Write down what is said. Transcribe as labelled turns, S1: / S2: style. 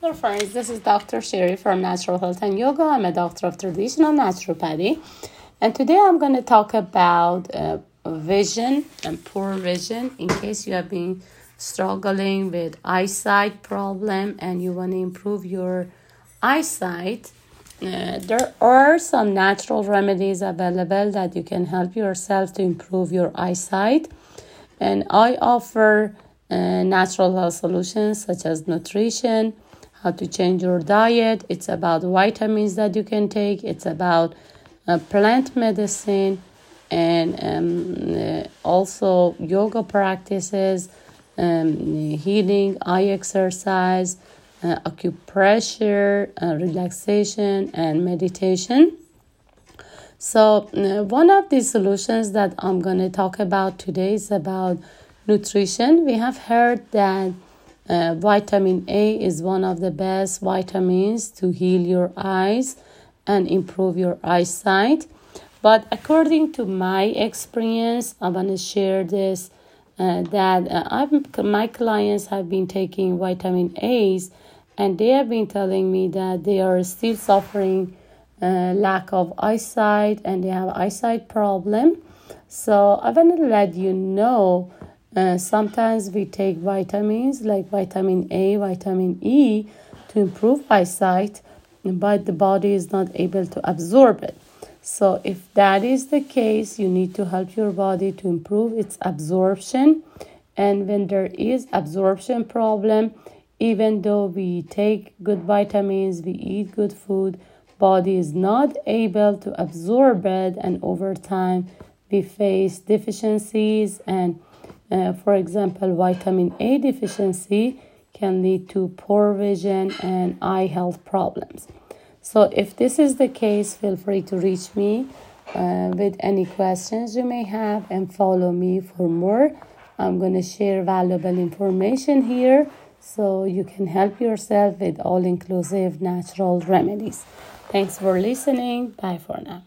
S1: Hello friends, this is Dr. Shari from Natural Health and Yoga. I'm a doctor of traditional naturopathy. And today I'm going to talk about uh, vision and poor vision in case you have been struggling with eyesight problem and you want to improve your eyesight. Uh, there are some natural remedies available that you can help yourself to improve your eyesight. And I offer uh, natural health solutions such as nutrition, how to change your diet. It's about vitamins that you can take. It's about uh, plant medicine and um, uh, also yoga practices, um, healing, eye exercise, uh, acupressure, uh, relaxation, and meditation. So, uh, one of the solutions that I'm going to talk about today is about nutrition. We have heard that uh, vitamin A is one of the best vitamins to heal your eyes and improve your eyesight. But according to my experience, I want to share this uh, that uh, I've, my clients have been taking vitamin A's and they have been telling me that they are still suffering uh, lack of eyesight and they have eyesight problem. So I want to let you know uh, sometimes we take vitamins like vitamin A, vitamin E to improve eyesight, but the body is not able to absorb it. So, if that is the case, you need to help your body to improve its absorption. And when there is absorption problem, even though we take good vitamins, we eat good food, body is not able to absorb it, and over time we face deficiencies and uh, for example, vitamin A deficiency can lead to poor vision and eye health problems. So, if this is the case, feel free to reach me uh, with any questions you may have and follow me for more. I'm going to share valuable information here so you can help yourself with all inclusive natural remedies. Thanks for listening. Bye for now.